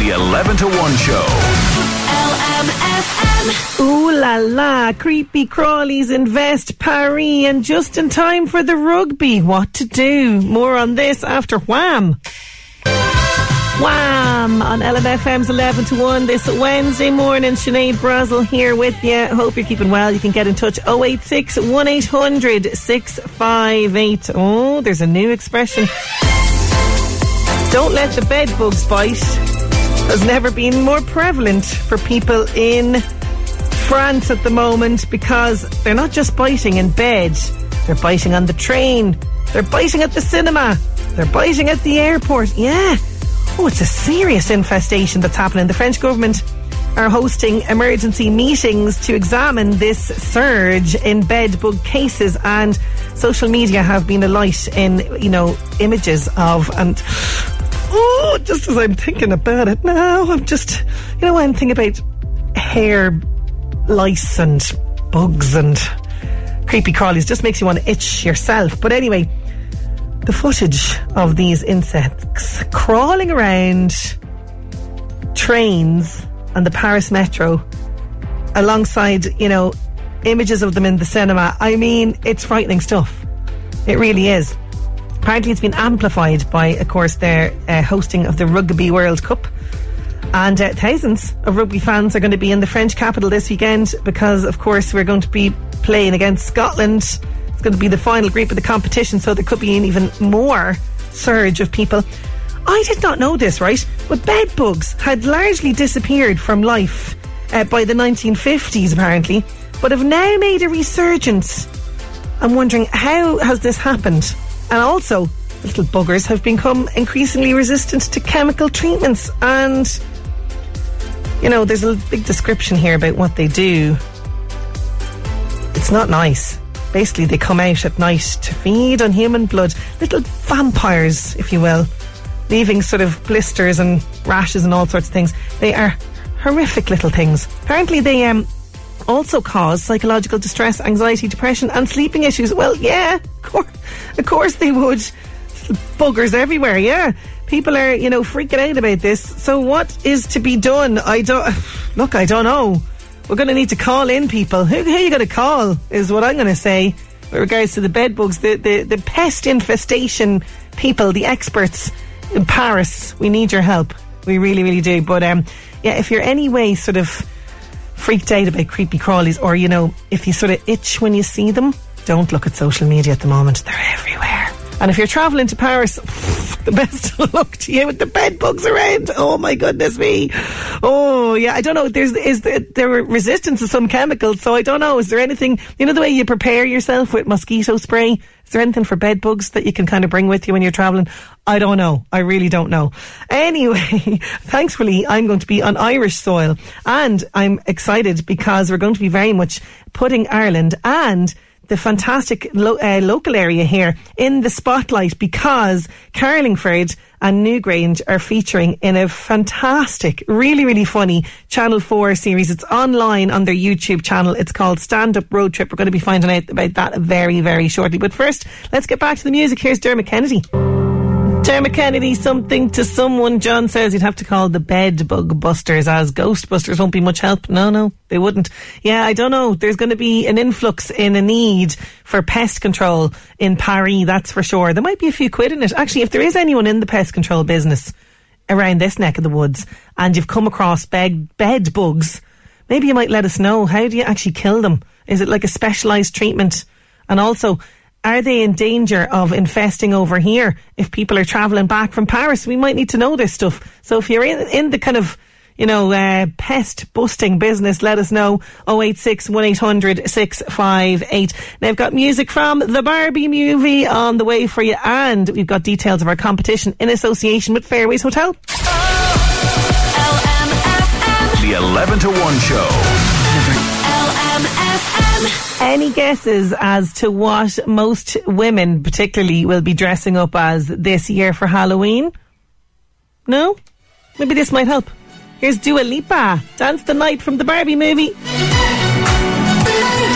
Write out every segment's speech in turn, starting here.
The 11 to 1 show. LMFM. Ooh la la, creepy crawlies invest Paris and just in time for the rugby. What to do? More on this after Wham. Wham on LMFM's 11 to 1 this Wednesday morning. Sinead Brazel here with you. Hope you're keeping well. You can get in touch 086 1800 658. Oh, there's a new expression. Don't let the bed bugs bite has never been more prevalent for people in France at the moment because they're not just biting in bed, they're biting on the train, they're biting at the cinema, they're biting at the airport. Yeah. Oh, it's a serious infestation that's happening. The French government are hosting emergency meetings to examine this surge in bed bug cases and social media have been alight in, you know, images of and Oh, just as I'm thinking about it now, I'm just, you know, I'm thinking about hair lice and bugs and creepy crawlies. Just makes you want to itch yourself. But anyway, the footage of these insects crawling around trains and the Paris metro alongside, you know, images of them in the cinema. I mean, it's frightening stuff. It really is. Apparently, it's been amplified by, of course, their uh, hosting of the Rugby World Cup. And uh, thousands of rugby fans are going to be in the French capital this weekend because, of course, we're going to be playing against Scotland. It's going to be the final group of the competition, so there could be an even more surge of people. I did not know this, right? But bed bugs had largely disappeared from life uh, by the 1950s, apparently, but have now made a resurgence. I'm wondering how has this happened? And also, little buggers have become increasingly resistant to chemical treatments. And, you know, there's a big description here about what they do. It's not nice. Basically, they come out at night to feed on human blood. Little vampires, if you will, leaving sort of blisters and rashes and all sorts of things. They are horrific little things. Apparently, they um, also cause psychological distress, anxiety, depression, and sleeping issues. Well, yeah, of course, of course they would. Buggers everywhere, yeah. People are, you know, freaking out about this. So, what is to be done? I don't look. I don't know. We're going to need to call in people. Who, who are you going to call? Is what I'm going to say with regards to the bed bugs, the, the the pest infestation people, the experts in Paris. We need your help. We really, really do. But um, yeah, if you're any way sort of freaked out about creepy crawlies, or you know, if you sort of itch when you see them, don't look at social media at the moment. They're everywhere. And if you're travelling to Paris, the best of luck to you with the bed bugs around. Oh my goodness me. Oh yeah, I don't know. There's is there, there resistance to some chemicals, so I don't know. Is there anything you know the way you prepare yourself with mosquito spray? Is there anything for bed bugs that you can kind of bring with you when you're travelling? I don't know. I really don't know. Anyway, thankfully, I'm going to be on Irish soil, and I'm excited because we're going to be very much putting Ireland and the fantastic lo- uh, local area here in the spotlight because Carlingford and Newgrange are featuring in a fantastic, really, really funny Channel 4 series. It's online on their YouTube channel. It's called Stand Up Road Trip. We're going to be finding out about that very, very shortly. But first, let's get back to the music. Here's Dermot Kennedy. Dermot Kennedy, something to someone. John says you'd have to call the bed bug busters as Ghostbusters won't be much help. No, no, they wouldn't. Yeah, I don't know. There's going to be an influx in a need for pest control in Paris, that's for sure. There might be a few quid in it. Actually, if there is anyone in the pest control business around this neck of the woods and you've come across bed, bed bugs, maybe you might let us know. How do you actually kill them? Is it like a specialised treatment? And also, are they in danger of infesting over here if people are travelling back from Paris? We might need to know this stuff. So if you're in, in the kind of, you know, uh, pest busting business, let us know. 086 1800 658. Now, I've got music from the Barbie movie on the way for you, and we've got details of our competition in association with Fairways Hotel. The 11 to 1 show. Any guesses as to what most women, particularly, will be dressing up as this year for Halloween? No? Maybe this might help. Here's Dua Lipa, Dance the Night from the Barbie movie.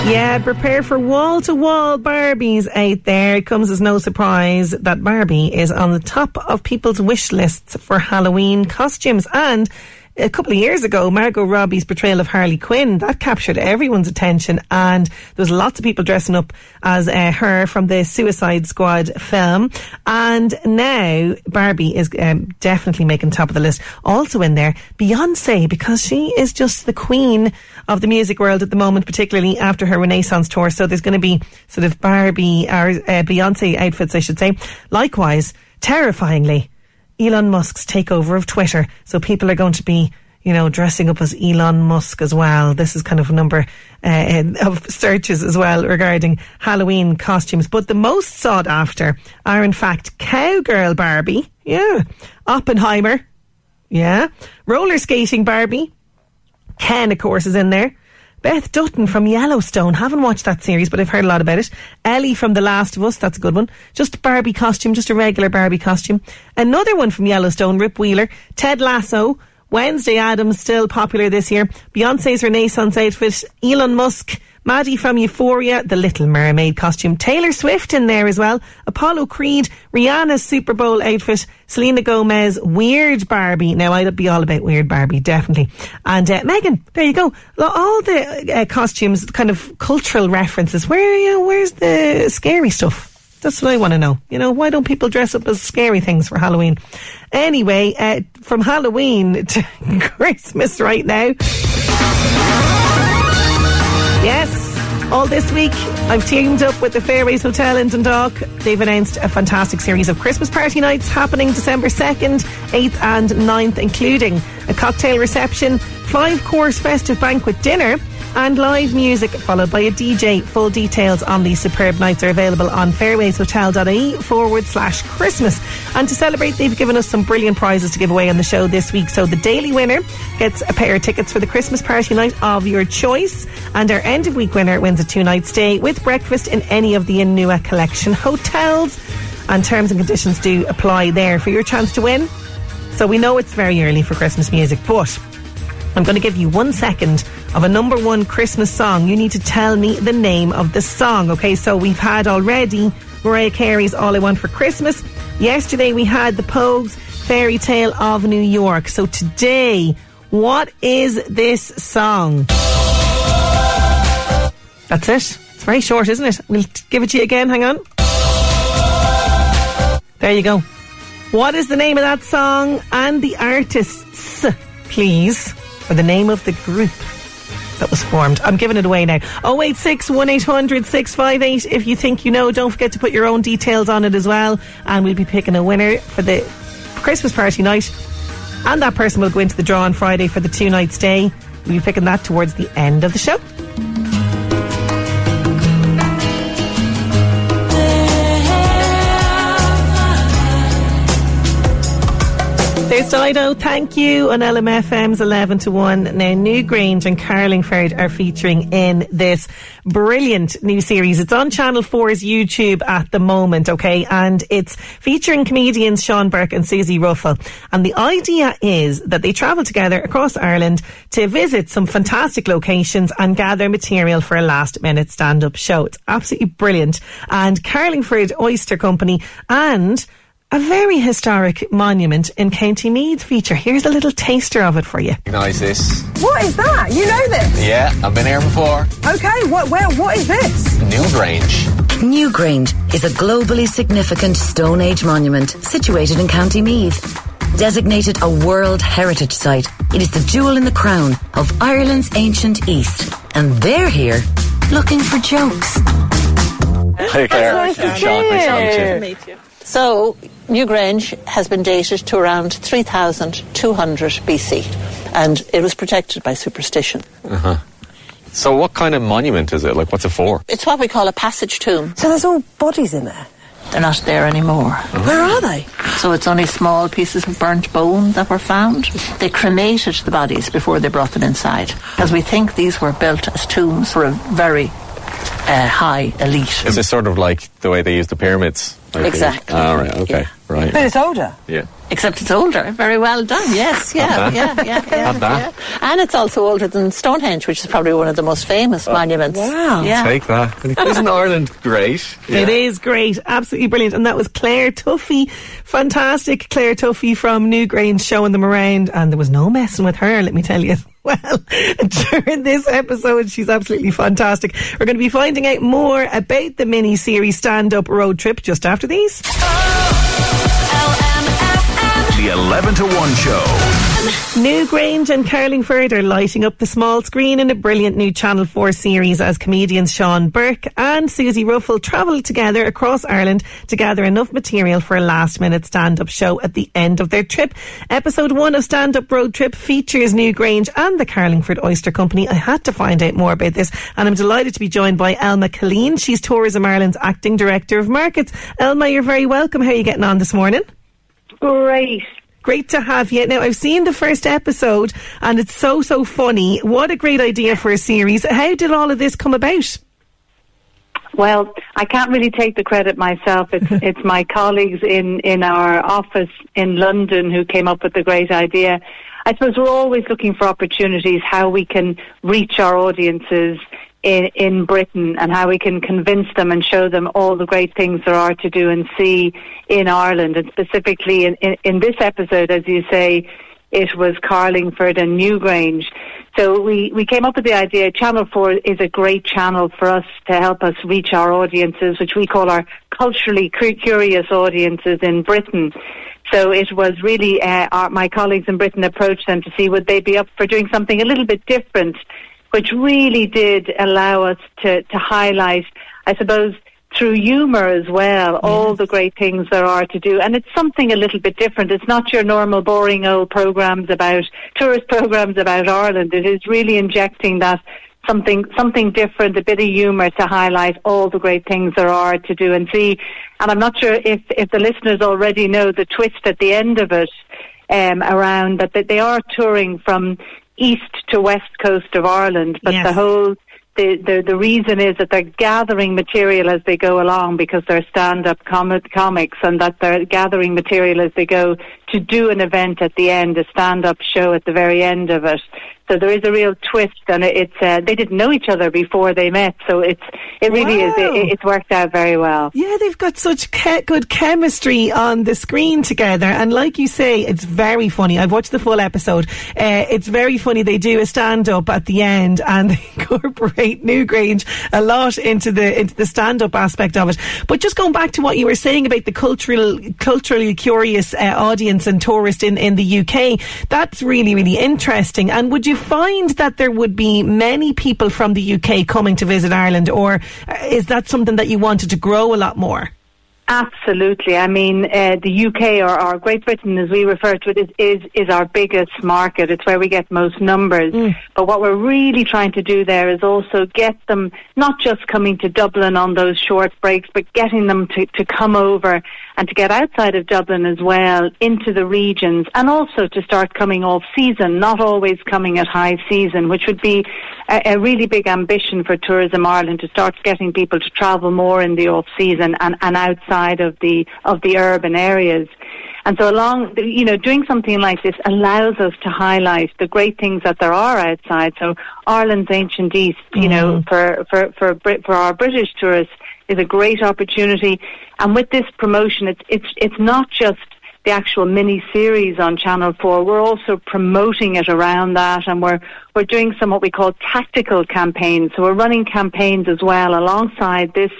Yeah, prepare for wall to wall Barbies out there. It comes as no surprise that Barbie is on the top of people's wish lists for Halloween costumes. And a couple of years ago, Margot Robbie's portrayal of Harley Quinn, that captured everyone's attention and there was lots of people dressing up as uh, her from the Suicide Squad film. And now Barbie is um, definitely making top of the list. Also in there, Beyonce, because she is just the queen of the music world at the moment, particularly after her Renaissance tour. So there's going to be sort of Barbie or uh, Beyonce outfits, I should say. Likewise, terrifyingly, Elon Musk's takeover of Twitter. So people are going to be, you know, dressing up as Elon Musk as well. This is kind of a number uh, of searches as well regarding Halloween costumes. But the most sought after are in fact Cowgirl Barbie. Yeah. Oppenheimer. Yeah. Roller skating Barbie. Ken, of course, is in there. Beth Dutton from Yellowstone. Haven't watched that series, but I've heard a lot about it. Ellie from The Last of Us. That's a good one. Just Barbie costume, just a regular Barbie costume. Another one from Yellowstone, Rip Wheeler. Ted Lasso. Wednesday Addams, still popular this year. Beyonce's Renaissance outfit. Elon Musk. Maddie from Euphoria, the Little Mermaid costume. Taylor Swift in there as well. Apollo Creed, Rihanna's Super Bowl outfit. Selena Gomez, Weird Barbie. Now, I'd be all about Weird Barbie, definitely. And uh, Megan, there you go. All the uh, costumes, kind of cultural references. Where, you know, where's the scary stuff? That's what I want to know. You know, why don't people dress up as scary things for Halloween? Anyway, uh, from Halloween to Christmas right now. All this week I've teamed up with the Fairways Hotel in Dundalk. They've announced a fantastic series of Christmas party nights happening December 2nd, 8th and 9th, including a cocktail reception, five course festive banquet dinner, and live music followed by a DJ. Full details on these superb nights are available on fairwayshotel.ie forward slash Christmas. And to celebrate, they've given us some brilliant prizes to give away on the show this week. So the daily winner gets a pair of tickets for the Christmas party night of your choice. And our end of week winner wins a two night stay with breakfast in any of the Inua collection hotels. And terms and conditions do apply there for your chance to win. So we know it's very early for Christmas music, but I'm going to give you one second of a number one Christmas song. You need to tell me the name of the song. Okay, so we've had already Mariah Carey's All I Want for Christmas. Yesterday we had the Pogues Fairy Tale of New York. So today, what is this song? That's it. It's very short, isn't it? We'll give it to you again. Hang on. There you go. What is the name of that song and the artists, please? Or the name of the group that was formed. I'm giving it away now. 086 1800 658. If you think you know, don't forget to put your own details on it as well. And we'll be picking a winner for the Christmas party night. And that person will go into the draw on Friday for the two night stay. We'll be picking that towards the end of the show. There's Dido, thank you on LMFM's 11 to 1. Now, Newgrange and Carlingford are featuring in this brilliant new series. It's on Channel 4's YouTube at the moment, okay? And it's featuring comedians Sean Burke and Suzi Ruffell. And the idea is that they travel together across Ireland to visit some fantastic locations and gather material for a last minute stand up show. It's absolutely brilliant. And Carlingford Oyster Company and a very historic monument in County Meath feature. Here's a little taster of it for you. Recognize this? What is that? You know this? Yeah, I've been here before. Okay, what? Where? What is this? Newgrange. Newgrange is a globally significant Stone Age monument situated in County Meath. Designated a World Heritage Site, it is the jewel in the crown of Ireland's ancient East. And they're here looking for jokes. Hi, Claire. nice to see Sean, nice to meet you. So, Newgrange has been dated to around 3200 BC, and it was protected by superstition. So, what kind of monument is it? Like, what's it for? It's what we call a passage tomb. So there's all bodies in there. They're not there anymore. Where are they? So it's only small pieces of burnt bone that were found. They cremated the bodies before they brought them inside, because we think these were built as tombs for a very uh, high elite. Is it sort of like the way they use the pyramids? Like Exactly. All right. Okay. Yeah. Right. But it's older. Yeah. Except it's older. Very well done. Yes, yeah, yeah, yeah, yeah, Not bad. yeah. And it's also older than Stonehenge, which is probably one of the most famous oh. monuments. wow. Yeah. Take that. Isn't Ireland great? It is great, absolutely brilliant. And that was Claire Tuffy, fantastic Claire Tuffy from Newgrange showing them around. And there was no messing with her, let me tell you. Well, during this episode, she's absolutely fantastic. We're going to be finding out more about the mini series Stand Up Road Trip just after these. The 11 to 1 show. Newgrange and Carlingford are lighting up the small screen in a brilliant new Channel 4 series as comedians Sean Burke and Suzi Ruffell travel together across Ireland to gather enough material for a last minute stand up show at the end of their trip. Episode 1 of Stand Up Road Trip features Newgrange and the Carlingford Oyster Company. I had to find out more about this and I'm delighted to be joined by Elma Colleen. She's Tourism Ireland's Acting Director of Markets. Elma, you're very welcome. How are you getting on this morning? Great. Great to have you. Now, I've seen the first episode and it's so, so funny. What a great idea for a series. How did all of this come about? Well, I can't really take the credit myself. It's it's my colleagues in in our office in London who came up with the great idea. I suppose we're always looking for opportunities how we can reach our audiences in in Britain and how we can convince them and show them all the great things there are to do and see in Ireland and specifically in in, in this episode as you say it was Carlingford and Newgrange. So we, we came up with the idea Channel 4 is a great channel for us to help us reach our audiences, which we call our culturally curious audiences in Britain. So it was really uh, our, my colleagues in Britain approached them to see would they be up for doing something a little bit different, which really did allow us to, to highlight, I suppose, through humour as well, all the great things there are to do. And it's something a little bit different. It's not your normal boring old programs about, tourist programs about Ireland. It is really injecting that something, something different, a bit of humour to highlight all the great things there are to do and see. And I'm not sure if, if the listeners already know the twist at the end of it, um, around that, that they are touring from east to west coast of Ireland, but Yes. the whole the, the the reason is that they're gathering material as they go along because they're stand-up com- comics and that they're gathering material as they go to do an event at the end, a stand-up show at the very end of it. So there is a real twist, and it- it's uh, they didn't know each other before they met, so it's it really is Wow. it, it's worked out very well. Yeah, they've got such ke- good chemistry on the screen together. And like you say, it's very funny. I've watched the full episode. Uh, it's very funny. They do a stand up at the end and they incorporate Newgrange a lot into the into the stand up aspect of it. But just going back to what you were saying about the cultural culturally curious uh, audience and tourist in, in the UK, that's really, really interesting. And would you find that there would be many people from the UK coming to visit Ireland, or uh, is that something that you wanted to grow a lot more? Absolutely. I mean, uh, the UK or, or Great Britain, as we refer to it, is, is is our biggest market. It's where we get most numbers. But what we're really trying to do there is also get them not just coming to Dublin on those short breaks, but getting them to, to come over and to get outside of Dublin as well into the regions, and also to start coming off season, not always coming at high season, which would be a, a really big ambition for Tourism Ireland to start getting people to travel more in the off season and, and outside of the of the urban areas. And so along, you know, doing something like this allows us to highlight the great things that there are outside. So Ireland's ancient East, you know, mm. for, for, for, Brit- for our British tourists is a great opportunity. And with this promotion, it's, it's, it's not just the actual mini series on Channel 4. We're also promoting it around that and we're, we're doing some what we call tactical campaigns. So we're running campaigns as well alongside this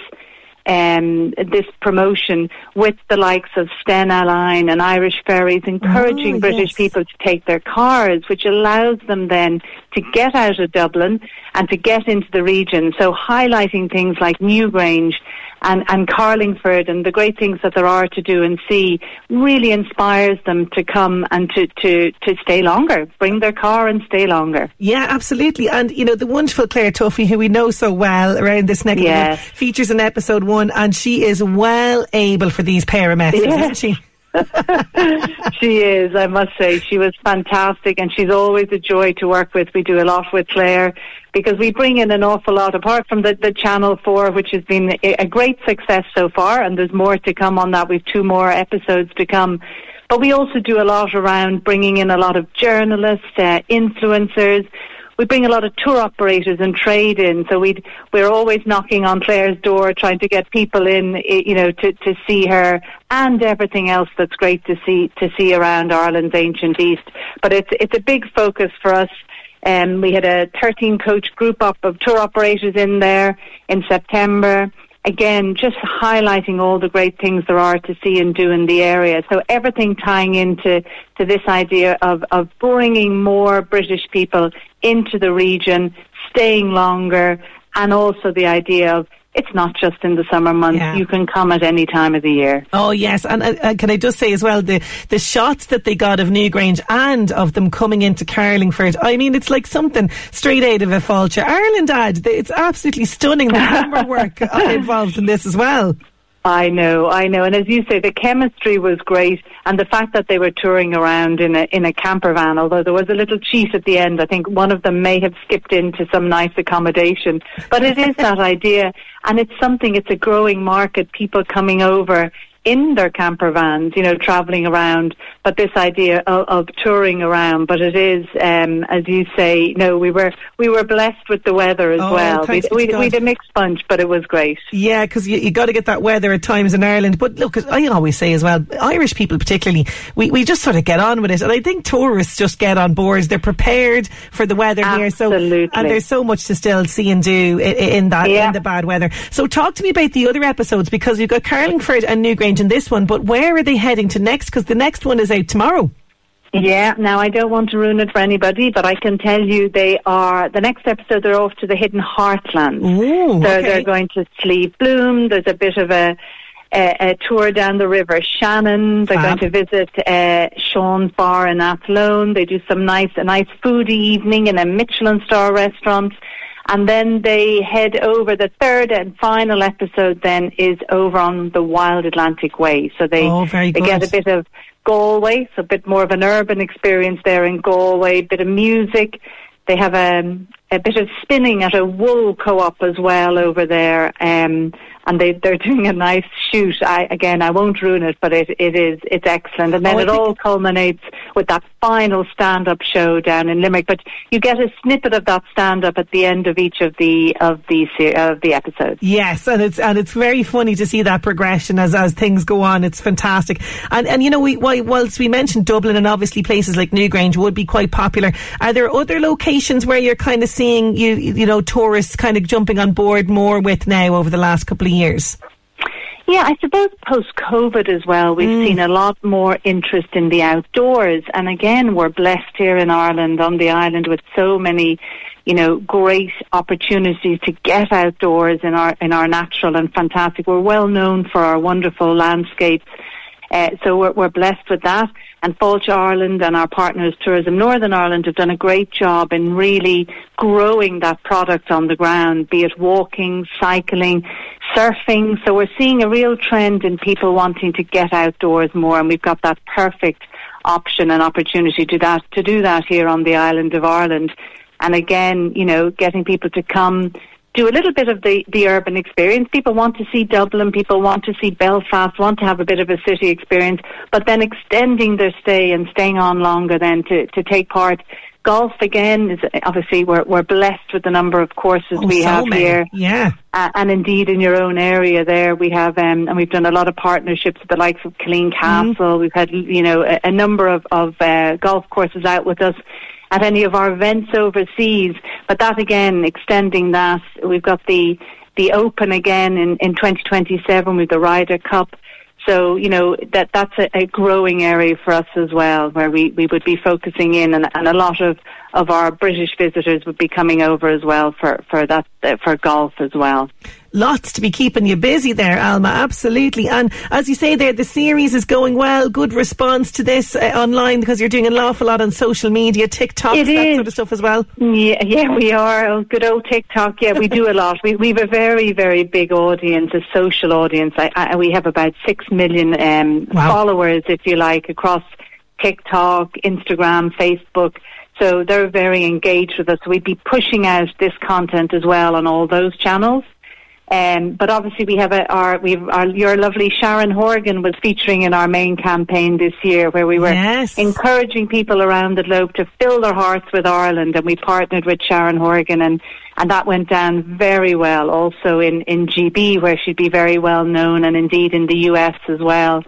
um, this promotion with the likes of Stena Line and Irish Ferries, encouraging Oh, British yes. people to take their cars, which allows them then to get out of Dublin and to get into the region. So highlighting things like Newgrange and, and Carlingford and the great things that there are to do and see really inspires them to come and to, to, to stay longer, bring their car and stay longer. Yeah, absolutely. And, you know, the wonderful Claire Tuffy, who we know so well around this neck Yes. of the wood, features in episode one, and she is well able for these pair of messes, Yeah. isn't she? she is, I must say. She was fantastic and she's always a joy to work with. We do a lot with Claire because we bring in an awful lot, apart from the, the Channel 4, which has been a, great success so far, and there's more to come on that. We've two more episodes to come. But we also do a lot around bringing in a lot of journalists, uh, influencers. We bring a lot of tour operators and trade in, so we we're always knocking on Claire's door, trying to get people in, you know, to, to see her and everything else that's great to see to see around Ireland's ancient East. But it's it's a big focus for us. Um, we had a 13 coach group up of tour operators in there in September. Again, just highlighting all the great things there are to see and do in the area. So everything tying into to this idea of, of bringing more British people into the region, staying longer, and also the idea of it's not just in the summer months. Yeah. You can come at any time of the year. Oh yes, and uh, uh, can I just say as well the the shots that they got of Newgrange and of them coming into Carlingford. I mean, it's like something straight out of a Fáilte. Ireland ad. It's absolutely stunning the camera work involved in this as well. I know, I know. And as you say, the chemistry was great and the fact that they were touring around in a, in a camper van, although there was a little cheat at the end. I think one of them may have skipped into some nice accommodation. But it is that idea and it's something, it's a growing market, people coming over in their camper vans, you know, travelling around, but this idea of, of touring around. But it is, um, as you say, no, we were we were blessed with the weather as Oh, well. We we had a mixed bunch, but it was great. Yeah, because you, you got to get that weather at times in Ireland. But look, I always say as well, Irish people particularly, we, we just sort of get on with it. And I think tourists just get on board. They're prepared for the weather here. So, and there's so much to still see and do in, in that, Yeah. in the bad weather. So talk to me about the other episodes because you've got Carlingford and Newgrange in this one, but where are they heading to next? Because the next one is out tomorrow. Yeah, now I don't want to ruin it for anybody, but I can tell you they are, the next episode they're off to the Hidden Heartland. Ooh, so okay. they're going to Slieve Bloom, there's a bit of a, a, a tour down the River Shannon, they're Fab. going to visit uh, Sean's Bar in Athlone, they do some nice, a nice foodie evening in a Michelin star restaurant. And then they head over. The third and final episode then is over on the Wild Atlantic Way. So they Oh, they get a bit of Galway, so a bit more of an urban experience there in Galway, a bit of music. They have um, a bit of spinning at a wool co-op as well over there, um, and they, they're doing a nice shoot. I, again, I won't ruin it, but it, it is it's excellent. And then Oh, it all culminates with that final stand-up show down in Limerick. But you get a snippet of that stand-up at the end of each of the of the of the episodes. Yes, and it's and it's very funny to see that progression as as things go on. It's fantastic, and and you know we whilst we mentioned Dublin and obviously places like Newgrange would be quite popular. Are there other locations where you're kind of seeing you you know tourists kind of jumping on board more with now over the last couple of years? Yeah, I suppose post COVID as well, we've mm. seen a lot more interest in the outdoors. And again, we're blessed here in Ireland on the island with so many, you know, great opportunities to get outdoors in our in our natural and fantastic. We're well known for our wonderful landscapes. Uh, so we're, we're blessed with that. And Fáilte Ireland and our partners Tourism Northern Ireland have done a great job in really growing that product on the ground, be it walking, cycling, surfing. So we're seeing a real trend in people wanting to get outdoors more and we've got that perfect option and opportunity to that to do that here on the island of Ireland. And again, you know, getting people to come do a little bit of the, the urban experience. People want to see Dublin, people want to see Belfast, want to have a bit of a city experience, but then extending their stay and staying on longer then to, to take part. Golf again is obviously we're, we're blessed with the number of courses Oh, we so have many. here. Yeah. Uh, and indeed, in your own area, there we have, um, and we've done a lot of partnerships with the likes of Killeen Castle. We've had, you know, a, a number of, of uh, golf courses out with us at any of our events overseas. But that again, extending that, we've got the the Open again in in 2027 with the Ryder Cup. So you know that that's a, a growing area for us as well, where we, we would be focusing in, and, and a lot of of our British visitors would be coming over as well for for that uh, for golf as well. Lots to be keeping you busy there, Elma. Absolutely. And as you say there, the series is going well. Good response to this uh, online because you're doing an awful lot on social media, TikTok, It that is. sort of stuff as well. Yeah, yeah, we are. Oh, good old TikTok. Yeah, we do a lot. We we have a very very big audience, a social audience. I, I, we have about six million um, Wow. followers, if you like, across TikTok, Instagram, Facebook. So they're very engaged with us. We'd be pushing out this content as well on all those channels. Um, but obviously, we have a, our we have our your lovely Sharon Horgan was featuring in our main campaign this year, where we were Yes. encouraging people around the globe to fill their hearts with Ireland, and we partnered with Sharon Horgan, and and that went down very well. Also in in GB, where she'd be very well known, and indeed in the US as well.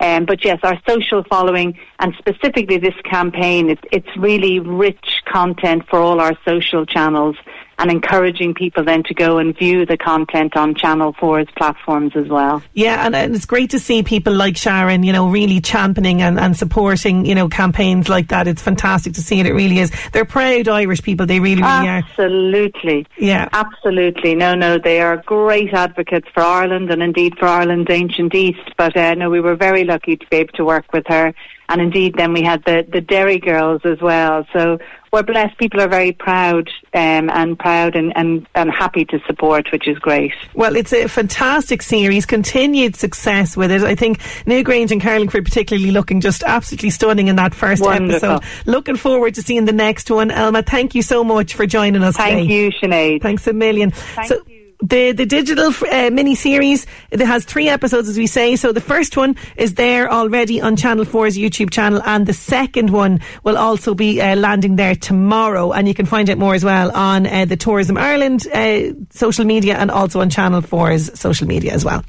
Um, but yes, our social following, and specifically this campaign, it's it's really rich content for all our social channels, and encouraging people then to go and view the content on Channel 4's platforms as well. Yeah, and, and it's great to see people like Sharon, you know, really championing and, and supporting, you know, campaigns like that. It's fantastic to see it. It really is. They're proud Irish people. They really, really are. Absolutely. Yeah. Absolutely. No, no, they are great advocates for Ireland and indeed for Ireland's ancient East. But uh, no, we were very lucky to be able to work with her. And indeed, then we had the, the Derry girls as well. So we're blessed. People are very proud um, and proud and, and, and happy to support, which is great. Well, it's a fantastic series, continued success with it. I think Newgrange and Carlingford particularly looking just absolutely stunning in that first Wonderful. episode. Looking forward to seeing the next one. Elma, thank you so much for joining us Thank today. you, Sinead. Thanks a million. so, The, the digital uh, mini series it has three episodes as we say. So the first one is there already on channel 4's youtube channel and the second one will also be uh, landing there tomorrow. And you can find out more as well on uh, the tourism ireland uh, social media and also on channel 4's social media as well.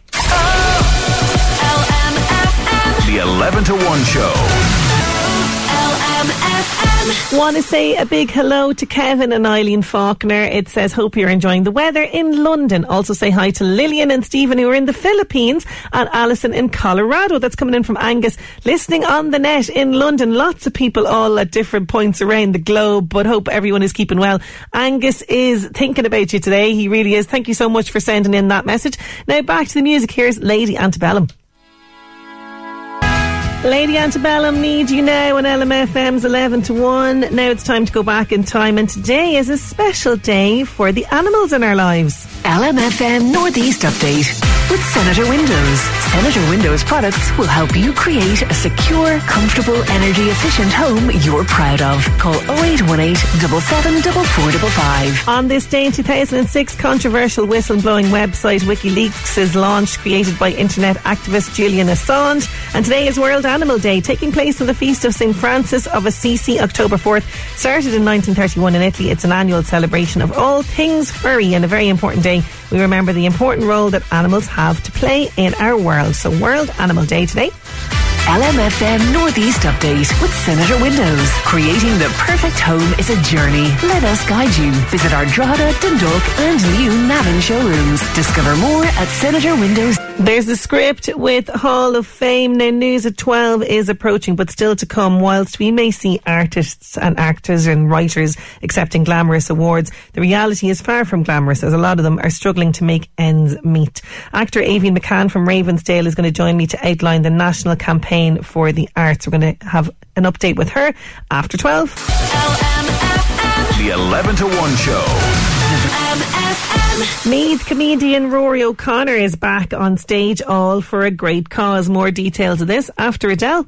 The 11 to 1 show. Want to say a big hello to Kevin and Eileen Faulkner. It says, Hope you're enjoying the weather in London. Also say hi to Lillian and Stephen who are in the Philippines and Alison in Colorado. That's coming in from Angus. Listening on the net in London. Lots of people all at different points around the globe, but hope everyone is keeping well. Angus is thinking about you today. He really is. Thank you so much for sending in that message. Now back to the music. Here's Lady Antebellum. Lady Antebellum need you now on LMFM's 11 to 1. Now it's time to go back in time, and today is a special day for the animals in our lives. LMFM Northeast Update with Senator Windows. Senator Windows products will help you create a secure, comfortable, energy efficient home you're proud of. Call 0818 774455. On this day in 2006, controversial whistleblowing website WikiLeaks is launched, created by internet activist Julian Assange. And today is World Animal Day, taking place on the feast of St. Francis of Assisi, October 4th. Started in 1931 in Italy, it's an annual celebration of all things furry and a very important day. We remember the important role that animals have to play in our world. So, World Animal Day today. LMFM Northeast Update with Senator Windows. Creating the perfect home is a journey. Let us guide you. Visit our Drogheda, Dundalk and new Navan showrooms. Discover more at Senator Windows. There's the script with Hall of Fame. Now, news at 12 is approaching, but still to come. Whilst we may see artists and actors and writers accepting glamorous awards, the reality is far from glamorous, as a lot of them are struggling to make ends meet. Actor Aoibheann McCann from Ravensdale is going to join me to outline the national campaign for the arts. We're going to have an update with her after 12. The 11 to 1 show. Meath comedian Rory O'Connor is back on stage, all for a great cause. More details of this after Adele.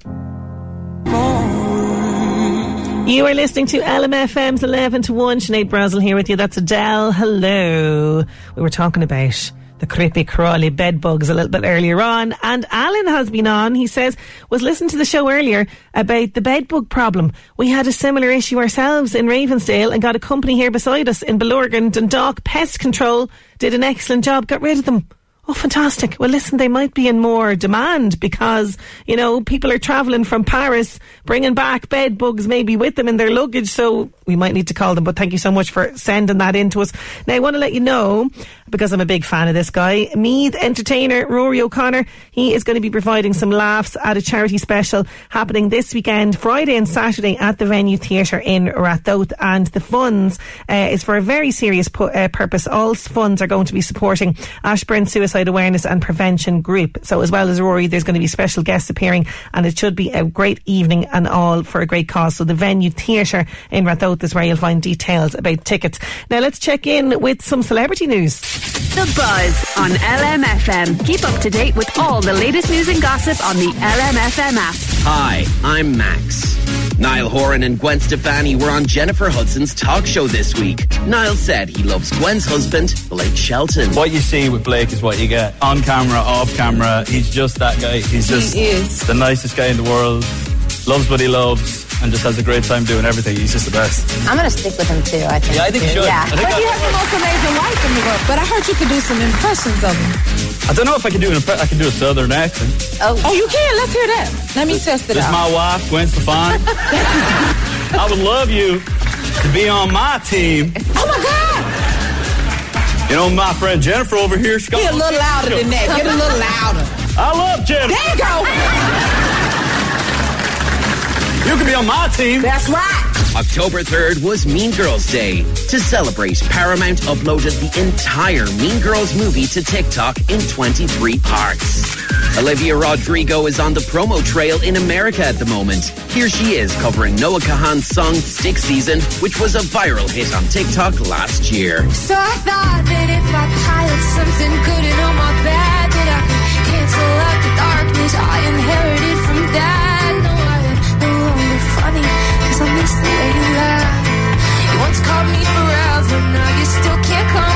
You are listening to LMFM's 11 to 1. Sinead Brazel here with you. That's Adele. Hello. We were talking about the creepy crawly bed bugs a little bit earlier on. And Alan has been on. He says was listening to the show earlier about the bed bug problem. We had a similar issue ourselves in Ravensdale and got a company here beside us in Bellurgan Dundalk Pest Control did an excellent job. Got rid of them Oh, fantastic. Well, listen, they might be in more demand because, you know, people are travelling from Paris, bringing back bed bugs maybe with them in their luggage. So we might need to call them. But thank you so much for sending that in to us. Now, I want to let you know, because I'm a big fan of this guy, Meath entertainer Rory O'Connor, he is going to be providing some laughs at a charity special happening this weekend, Friday and Saturday at the Venue Theatre in Ratoath. And the funds uh, is for a very serious pu- uh, purpose. All funds are going to be supporting Ashbourne Suicide Awareness and Prevention Group. So as well as Rory, there's going to be special guests appearing and it should be a great evening and all for a great cause. So the Venue Theatre in Ratoath is where you'll find details about tickets. Now let's check in with some celebrity news. The Buzz on LMFM. Keep up to date with all the latest news and gossip on the LMFM app. Hi, I'm Max. Niall Horan and Gwen Stefani were on Jennifer Hudson's talk show this week. Niall said he loves Gwen's husband, Blake Shelton. What you see with Blake is what you get. On camera, off camera, he's just that guy. He's just the nicest guy in the world. Loves what he loves and just has a great time doing everything. He's just the best. I'm gonna stick with him too. I think. Yeah, I think you should. Yeah. I think But he has the most amazing wife in the world. But I heard you could do some impressions of him. I don't know if I can do an impre- I can do a southern accent. Oh, Oh, you can. Let's hear that. Let me test it This is out. my wife, Gwen Stefani. I would love you to be on my team. oh my God! You know, my friend Jennifer over here. She got Get a little louder than that. Get a little louder. I love Jennifer. There you go. You can be on my team. That's right. October 3rd was Mean Girls Day. To celebrate, Paramount uploaded the entire Mean Girls movie to TikTok in 23 parts. Olivia Rodrigo is on the promo trail in America at the moment. Here she is covering Noah Kahan's song Stick Season, which was a viral hit on TikTok last year. So I thought that if I piled something good in on my bed, that I could cancel out the darkness I inherited from dad. Way you laugh. You once called me forever, now you still can't call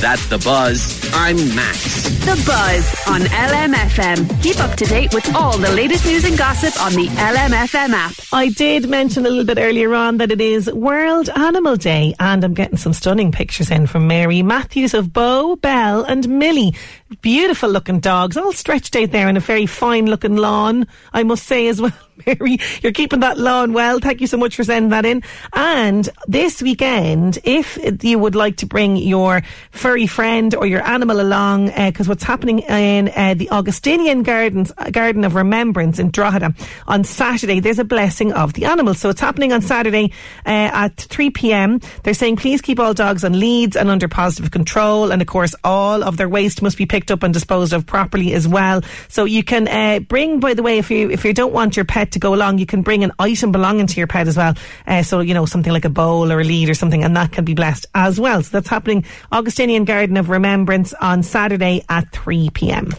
That's the buzz. I'm Max. The Buzz on LMFM. Keep up to date with all the latest news and gossip on the LMFM app. I did mention a little bit earlier on that it is World Animal Day, and I'm getting some stunning pictures in from Mary Matthews of Bo, Belle, and Millie. Beautiful looking dogs, all stretched out there in a very fine looking lawn, I must say as well. Mary, you're keeping that lawn well. Thank you so much for sending that in. And this weekend, if you would like to bring your furry friend or your animal along, because what's happening in uh, the Augustinian Gardens, uh, Garden of Remembrance in Drogheda on Saturday, there's a blessing of the animals. So it's happening on Saturday uh, at 3 p.m. They're saying please keep all dogs on leads and under positive control, and of course all of their waste must be picked up and disposed of properly as well. So you can uh, bring, by the way, if you if you don't want your pet to go along, you can bring an item belonging to your pet as well. Uh, so you know something like a bowl or a lead or something, and that can be blessed as well. So that's happening Augustinian Garden of Remembrance on Saturday at 3 p.m.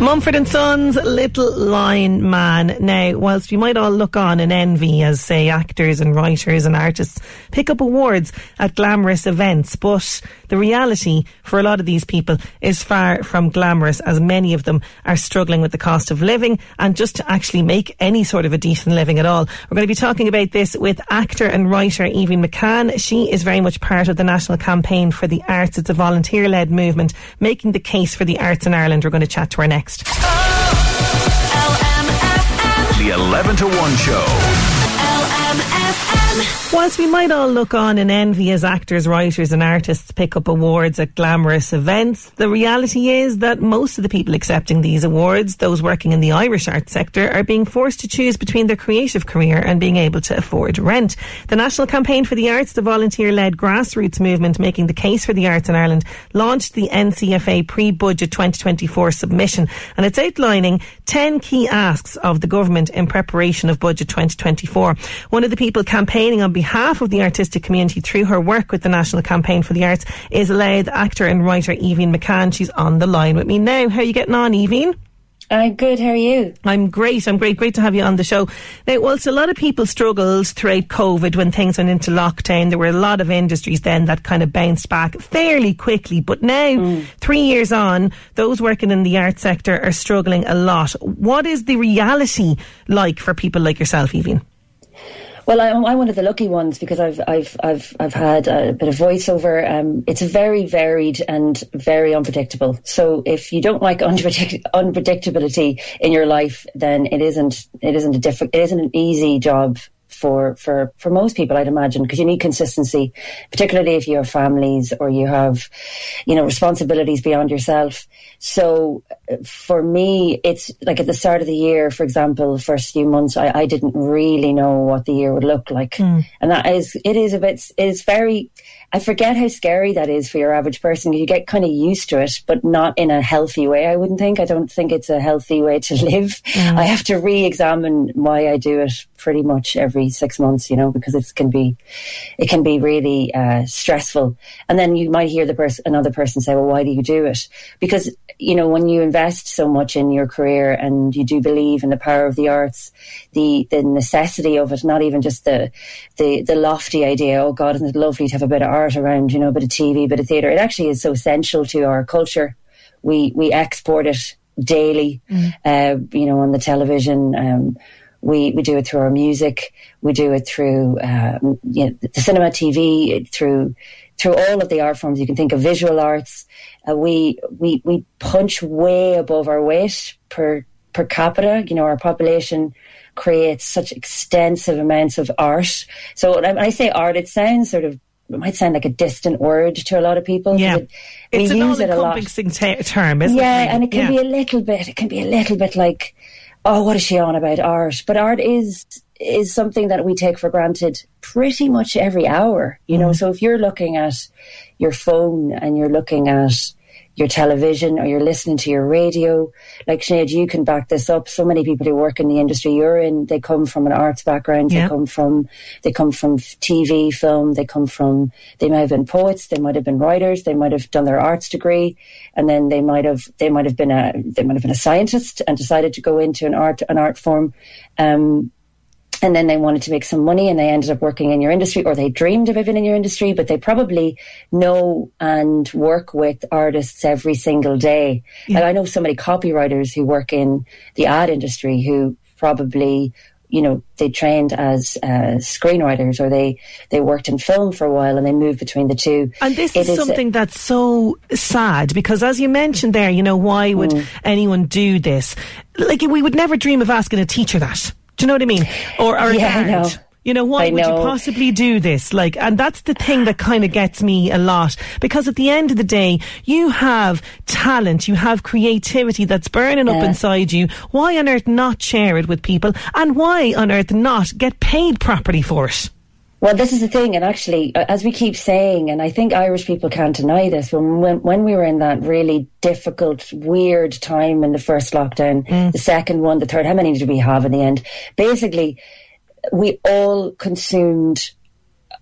Mumford and Sons, Little Lion Man. Now, whilst we might all look on in envy as, say, actors and writers and artists pick up awards at glamorous events, but the reality for a lot of these people is far from glamorous as many of them are struggling with the cost of living and just to actually make any sort of a decent living at all. We're going to be talking about this with actor and writer Evie McCann. She is very much part of the National Campaign for the Arts. It's a volunteer led movement making the case for the arts in Ireland. We're going to chat to her next. The 11 to 1 show. Whilst we might all look on in envy as actors, writers, and artists pick up awards at glamorous events, the reality is that most of the people accepting these awards, those working in the Irish arts sector, are being forced to choose between their creative career and being able to afford rent. The National Campaign for the Arts, the volunteer led grassroots movement making the case for the arts in Ireland, launched the NCFA pre budget 2024 submission, and it's outlining 10 key asks of the government in preparation of budget 2024. One of the people campaigning on behalf of the artistic community through her work with the National Campaign for the Arts is Louth actor and writer Evie McCann. She's on the line with me now. How are you getting on, Evie? I'm good. How are you? I'm great. I'm great. Great to have you on the show. Now, whilst a lot of people struggled throughout COVID when things went into lockdown, there were a lot of industries then that kind of bounced back fairly quickly. But now, mm. three years on, those working in the art sector are struggling a lot. What is the reality like for people like yourself, Evie? Well, I'm, I'm, one of the lucky ones because I've I've I've I've had a bit of voiceover. Um, it's very varied and very unpredictable. So if you don't like unpredict- unpredictability in your life, then it isn't it isn't a different it isn't an easy job for for for most people, I'd imagine, because you need consistency, particularly if you have families or you have, you know, responsibilities beyond yourself. So for me, it's like at the start of the year, for example, the first few months, I, I didn't really know what the year would look like, mm. and that is it is a bit it is very I forget how scary that is for your average person. You get kind of used to it, but not in a healthy way, I wouldn't think. I don't think it's a healthy way to live. Mm. I have to re examine why I do it pretty much every six months, you know, because it can be, it can be really uh, stressful. And then you might hear the person, another person say, well, why do you do it? Because, you know, when you invest so much in your career and you do believe in the power of the arts, the, the necessity of it, not even just the, the, the lofty idea, oh God, isn't it lovely to have a bit of art art around, you know, a bit of TV, a bit of theatre. It actually is so essential to our culture. We we export it daily, mm. uh, you know, on the television. Um, we we do it through our music. We do it through um, you know, the cinema, TV, through through all of the art forms. You can think of visual arts. Uh, we we we punch way above our weight per per capita. You know, our population creates such extensive amounts of art. So when I say art, it sounds sort of it might sound like a distant word to a lot of people. Yeah. It, it's an all-encompassing t- term, isn't yeah, it? Yeah, and it can yeah. be a little bit, it can be a little bit like, oh, what is she on about art? But art is, is something that we take for granted pretty much every hour, you know? Mm. So if you're looking at your phone and you're looking at, your television or you're listening to your radio. Like Sinead, you can back this up. So many people who work in the industry you're in, they come from an arts background. They come from, they come from TV, film. They come from, they might have been poets. They might have been writers. They might have done their arts degree. And then they might have, they might have been a, they might have been a scientist and decided to go into an art, an art form. Um, and then they wanted to make some money and they ended up working in your industry or they dreamed of being in your industry, but they probably know and work with artists every single day. Yeah. Like I know so many copywriters who work in the ad industry who probably you know, they trained as uh, screenwriters or they, they worked in film for a while and they moved between the two. And this is, is something a- that's so sad because as you mentioned there, you know, why would mm. anyone do this? Like we would never dream of asking a teacher that. Do you know what I mean? Or, or yeah, I know. You know, why would you possibly do this? Like, and that's the thing that kind of gets me a lot because at the end of the day, you have talent, you have creativity that's burning yeah. up inside you. Why on earth not share it with people? And why on earth not get paid properly for it? Well, this is the thing, and actually, as we keep saying, and I think Irish people can't deny this, when when, when we were in that really difficult, weird time in the first lockdown, mm. the second one, the third, how many did we have in the end? Basically, we all consumed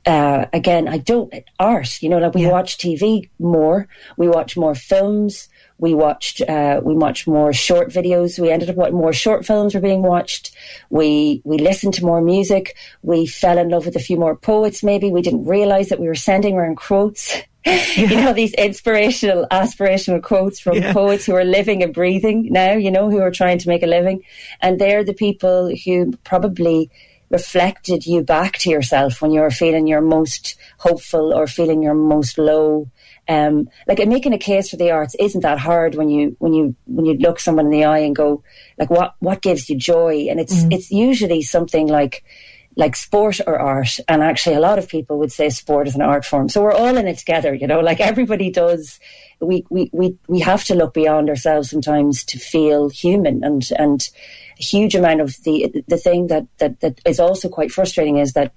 uh, again, I don't art. You know, like we yeah. watch TV more, we watch more films, we watched uh, we watched more short videos. We ended up what more short films were being watched. We we listened to more music. We fell in love with a few more poets. Maybe we didn't realize that we were sending around quotes. Yeah. you know these inspirational, aspirational quotes from yeah. poets who are living and breathing now. You know who are trying to make a living, and they're the people who probably reflected you back to yourself when you were feeling your most hopeful or feeling your most low um, like making a case for the arts isn't that hard when you when you when you look someone in the eye and go like what what gives you joy? And it's mm. it's usually something like like sport or art. And actually a lot of people would say sport is an art form. So we're all in it together you know? Like everybody does. We we we, we have to look beyond ourselves sometimes to feel human. And and a huge amount of the the thing that that that is also quite frustrating is that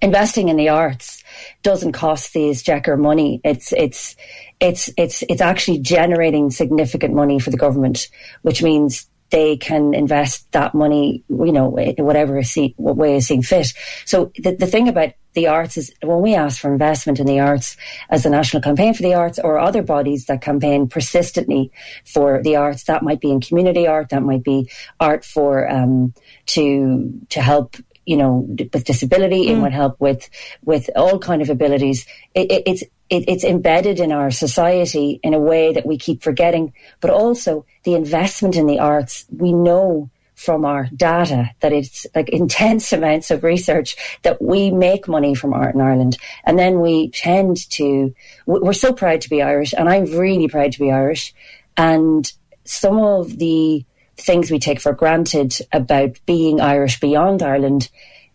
investing in the arts doesn't cost the exchequer money. It's it's it's it's it's actually generating significant money for the government, which means they can invest that money, you know, whatever see, what way is seen fit. So the, the thing about the arts is when we ask for investment in the arts as the National Campaign for the Arts or other bodies that campaign persistently for the arts. That might be in community art. That might be art for um, to to help you know with disability. It mm. would help with with all kind of abilities. It, it, it's it, it's embedded in our society in a way that we keep forgetting. But also the investment in the arts, we know from our data that it's like intense amounts of research that we make money from art in Ireland. And then we tend to, we're so proud to be Irish and I'm really proud to be Irish. And some of the things we take for granted about being Irish beyond Ireland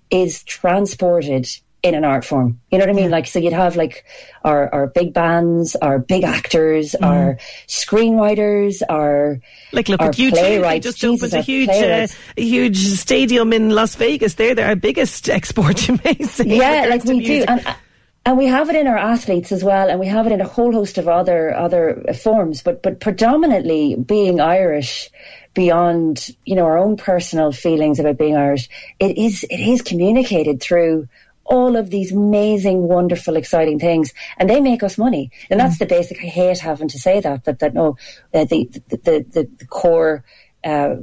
is transported in an art form. You know what I mean? Like, so you'd have like our, our big bands, our big actors, our screenwriters, our Like, look our at. They just Jesus, opened a huge, uh, a huge stadium in Las Vegas. They're, they're our biggest export, say. yeah, like we do, and and we have it in our athletes as well, and we have it in a whole host of other other forms. But but predominantly being Irish, beyond you know our own personal feelings about being Irish, it is it is communicated through all of these amazing, wonderful, exciting things, and they make us money. And that's the basic. I hate having to say that. That that no, uh, the, the the the the core. Uh,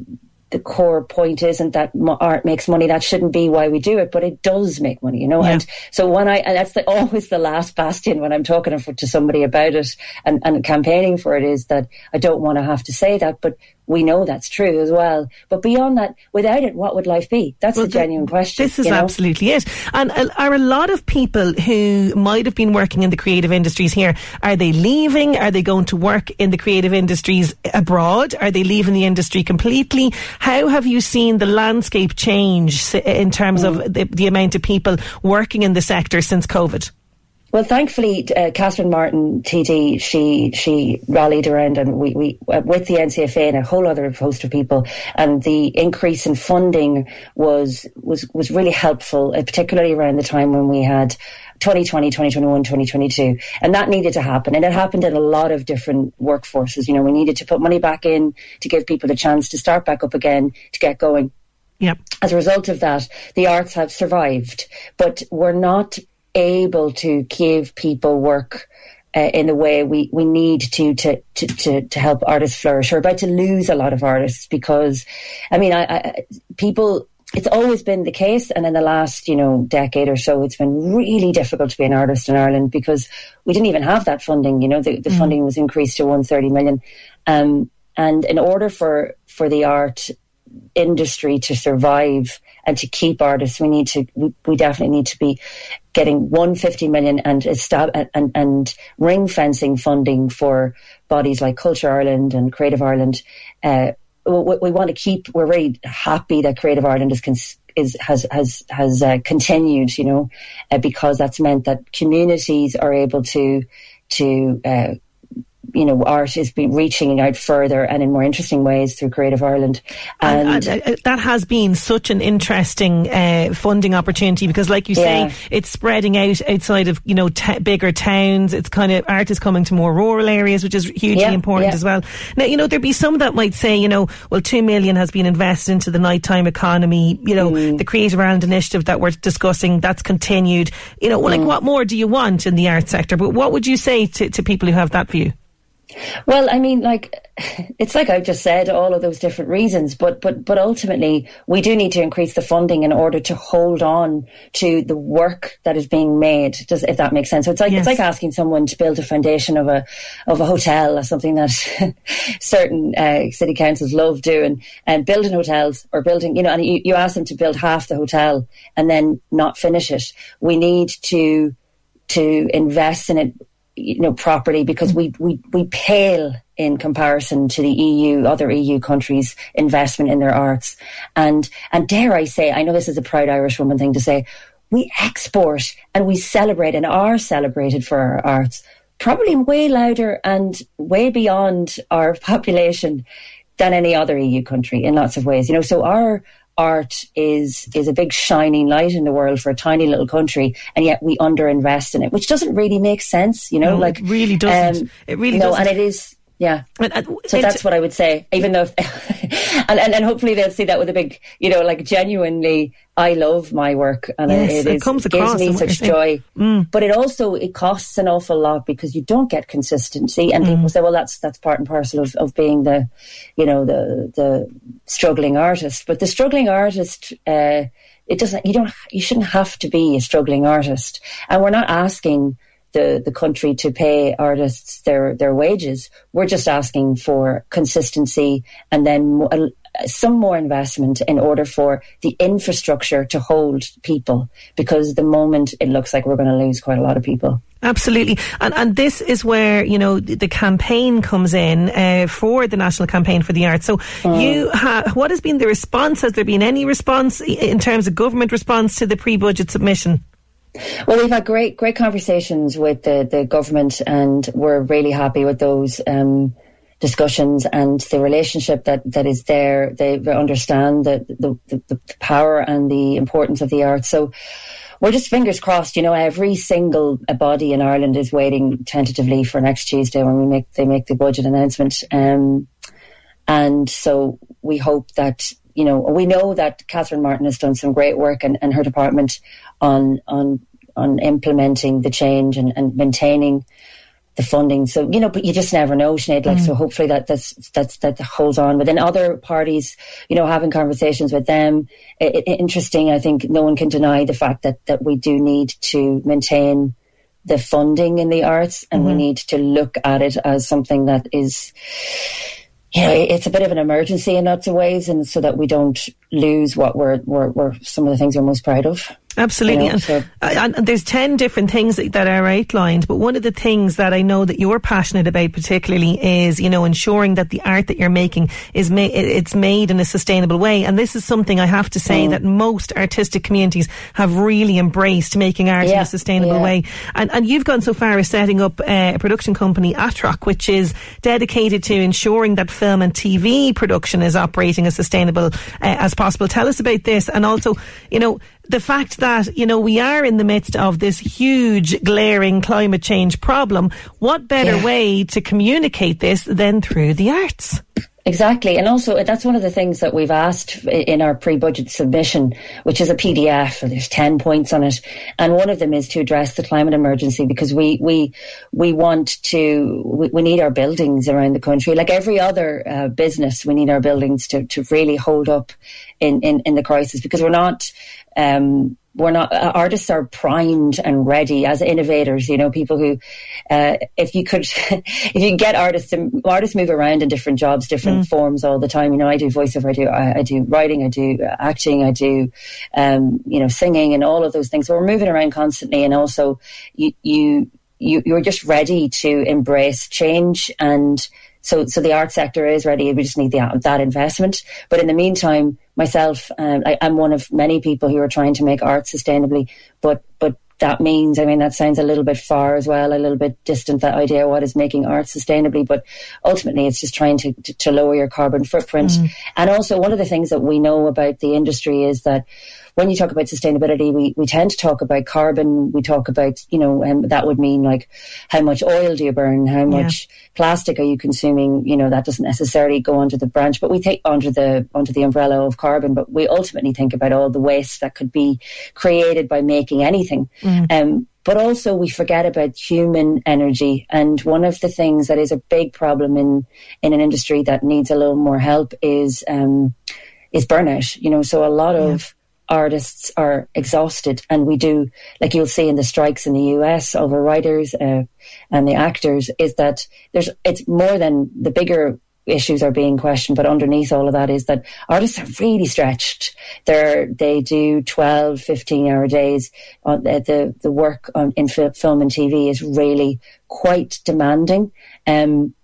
the core point isn't that art makes money. That shouldn't be why we do it, but it does make money, you know. Yeah. And so when I, and that's the, always the last bastion when I'm talking to, to somebody about it and, and campaigning for it is that I don't want to have to say that, but we know that's true as well. But beyond that, without it, what would life be? That's the genuine question. This is you know? absolutely it. And uh, are a lot of people who might have been working in the creative industries here, are they leaving? Are they going to work in the creative industries abroad? Are they leaving the industry completely? How have you seen the landscape change in terms Mm. of the, the amount of people working in the sector since COVID? Well, thankfully, uh, Catherine Martin, TD, she she rallied around, and we, we uh, with the NCFA and a whole other host of people, and the increase in funding was was was really helpful, uh, particularly around the time when we had 2020, 2021, 2022, and that needed to happen, and it happened in a lot of different workforces. You know, we needed to put money back in to give people the chance to start back up again to get going Yep. as a result of that, the arts have survived, but we're not able to give people work uh, in the way we, we need to, to, to, to, to help artists flourish. We're about to lose a lot of artists because, I mean, I, I, people, it's always been the case. And in the last, you know, decade or so, it's been really difficult to be an artist in Ireland because we didn't even have that funding. You know, the, the funding was increased to 130 million. Um, and in order for, for the art industry to survive and to keep artists, we need to, we, definitely need to be getting 150 million and, and, and ring fencing funding for bodies like Culture Ireland and Creative Ireland. Uh, we, we want to keep, we're very happy that Creative Ireland is, cons- is has has has uh, continued, you know, uh, because that's meant that communities are able to to uh, you know art is be reaching out further and in more interesting ways through Creative Ireland, and, And, uh, that has been such an interesting uh, funding opportunity because, like you say, it's spreading out outside of you know t- bigger towns. It's kind of art is coming to more rural areas, which is hugely Yeah, important yeah. as well. Now, you know, there'd be some that might say, you know, well, two million has been invested into the nighttime economy. You know, Mm. the Creative Ireland initiative that we're discussing that's continued. You know, well, Mm. like what more do you want in the art sector? But what would you say to, to people who have that view? Well, I mean, like it's like I've just said, all of those different reasons, but but but ultimately, we do need to increase the funding in order to hold on to the work that is being made. Does if that makes sense? So it's like Yes. it's like asking someone to build a foundation of a of a hotel or something that certain uh, city councils love doing, and building hotels or building, you know, and you, you ask them to build half the hotel and then not finish it. We need to to invest in it you know properly because we we we pale in comparison to the EU other EU countries investment in their arts. And and dare I say I know this is a proud Irish woman thing to say we export and we celebrate and are celebrated for our arts probably way louder and way beyond our population than any other EU country in lots of ways you know. So our art is is a big shining light in the world for a tiny little country, and yet we underinvest in it, which doesn't really make sense. You know, No, like it really doesn't. um, It really no, doesn't. and it is. Yeah. so that's what I would say. Even though, and, and and hopefully they'll see that with a big, you know, like genuinely, I love my work and Yes, it, it is, comes it gives me such joy. But it also it costs an awful lot because you don't get consistency, and people say, well, that's that's part and parcel of, of being the, you know, the the struggling artist. But the struggling artist. Uh, it doesn't. You don't. You shouldn't have to be a struggling artist. And we're not asking the the country to pay artists their their wages. We're just asking for consistency and then uh, some more investment in order for the infrastructure to hold people. Because the moment it looks like we're going to lose quite a lot of people. Absolutely, and and this is where you know the, campaign comes in uh, for the national campaign for the arts. So you, ha- what has been the response? Has there been any response in terms of government response to the pre-budget submission? Well, we've had great, great conversations with the, the government, and we're really happy with those um, discussions and the relationship that, that is there. They understand the, the, the, the power and the importance of the arts. So we're just fingers crossed. You know, every single body in Ireland is waiting tentatively for next Tuesday when we make they make the budget announcement. Um, and so we hope that you know we know that Catherine Martin has done some great work and, and her department on on on implementing the change and, and maintaining the funding. So you know, but you just never know, Sinead. Like, so hopefully that that's that's that holds on. But then other parties, you know, having conversations with them, i i interesting. I think no one can deny the fact that that we do need to maintain the funding in the arts, and we Mhm. need to look at it as something that is you know, it's a bit of an emergency in lots of ways, and so that we don't lose what we're, we're, we're some of the things we're most proud of. Absolutely. You know, and, so- and, and there's 10 different things that that are outlined, but one of the things that I know that you're passionate about particularly is, you know, ensuring that the art that you're making is ma- it's made in a sustainable way. And this is something I have to say Mm. that most artistic communities have really embraced making art in a sustainable yeah. way. And, and you've gone so far as setting up uh, a production company, Atrock, which is dedicated to ensuring that film and TV production is operating as sustainable uh, as possible. Tell us about this and also, you know, the fact that, you know, we are in the midst of this huge glaring climate change problem. What better Yeah. way to communicate this than through the arts? Exactly. And also, that's one of the things that we've asked in our pre budget submission, which is a PDF. There's 10 points on it. And one of them is to address the climate emergency because we, we, we want to, we, we need our buildings around the country. Like every other uh, business, we need our buildings to, to really hold up in, in, in the crisis because we're not, um, we're not uh, artists are primed and ready as innovators you know people who uh, if you could if you get artists to, artists move around in different jobs different forms all the time. You know i do voiceover i do I, I do writing i do acting i do um, you know singing and all of those things. So we're moving around constantly and also you you you, you're just ready to embrace change and so so the art sector is ready. We just need the, that investment. But in the meantime myself um, I, i'm one of many people who are trying to make art sustainably. But but that means i mean that sounds a little bit far as well a little bit distant that idea what is making art sustainably. But ultimately it's just trying to, to, to lower your carbon footprint. And also one of the things that we know about the industry is that when you talk about sustainability, we, we tend to talk about carbon. We talk about, you know, um, that would mean like how much oil do you burn? How much plastic are you consuming? You know, that doesn't necessarily go under the branch, but we take under the, under the umbrella of carbon, but we ultimately think about all the waste that could be created by making anything. Um, but also we forget about human energy. And one of the things that is a big problem in, in an industry that needs a little more help is, um, is burnout. You know, so a lot of artists are exhausted and we do, like you'll see in the strikes in the US over writers, uh, and the actors is that there's, it's more than the bigger issues are being questioned, but underneath all of that is that artists are really stretched. They're, they do 12, 15 hour days. On, uh, the, the work on, in film and TV is really quite demanding. Um,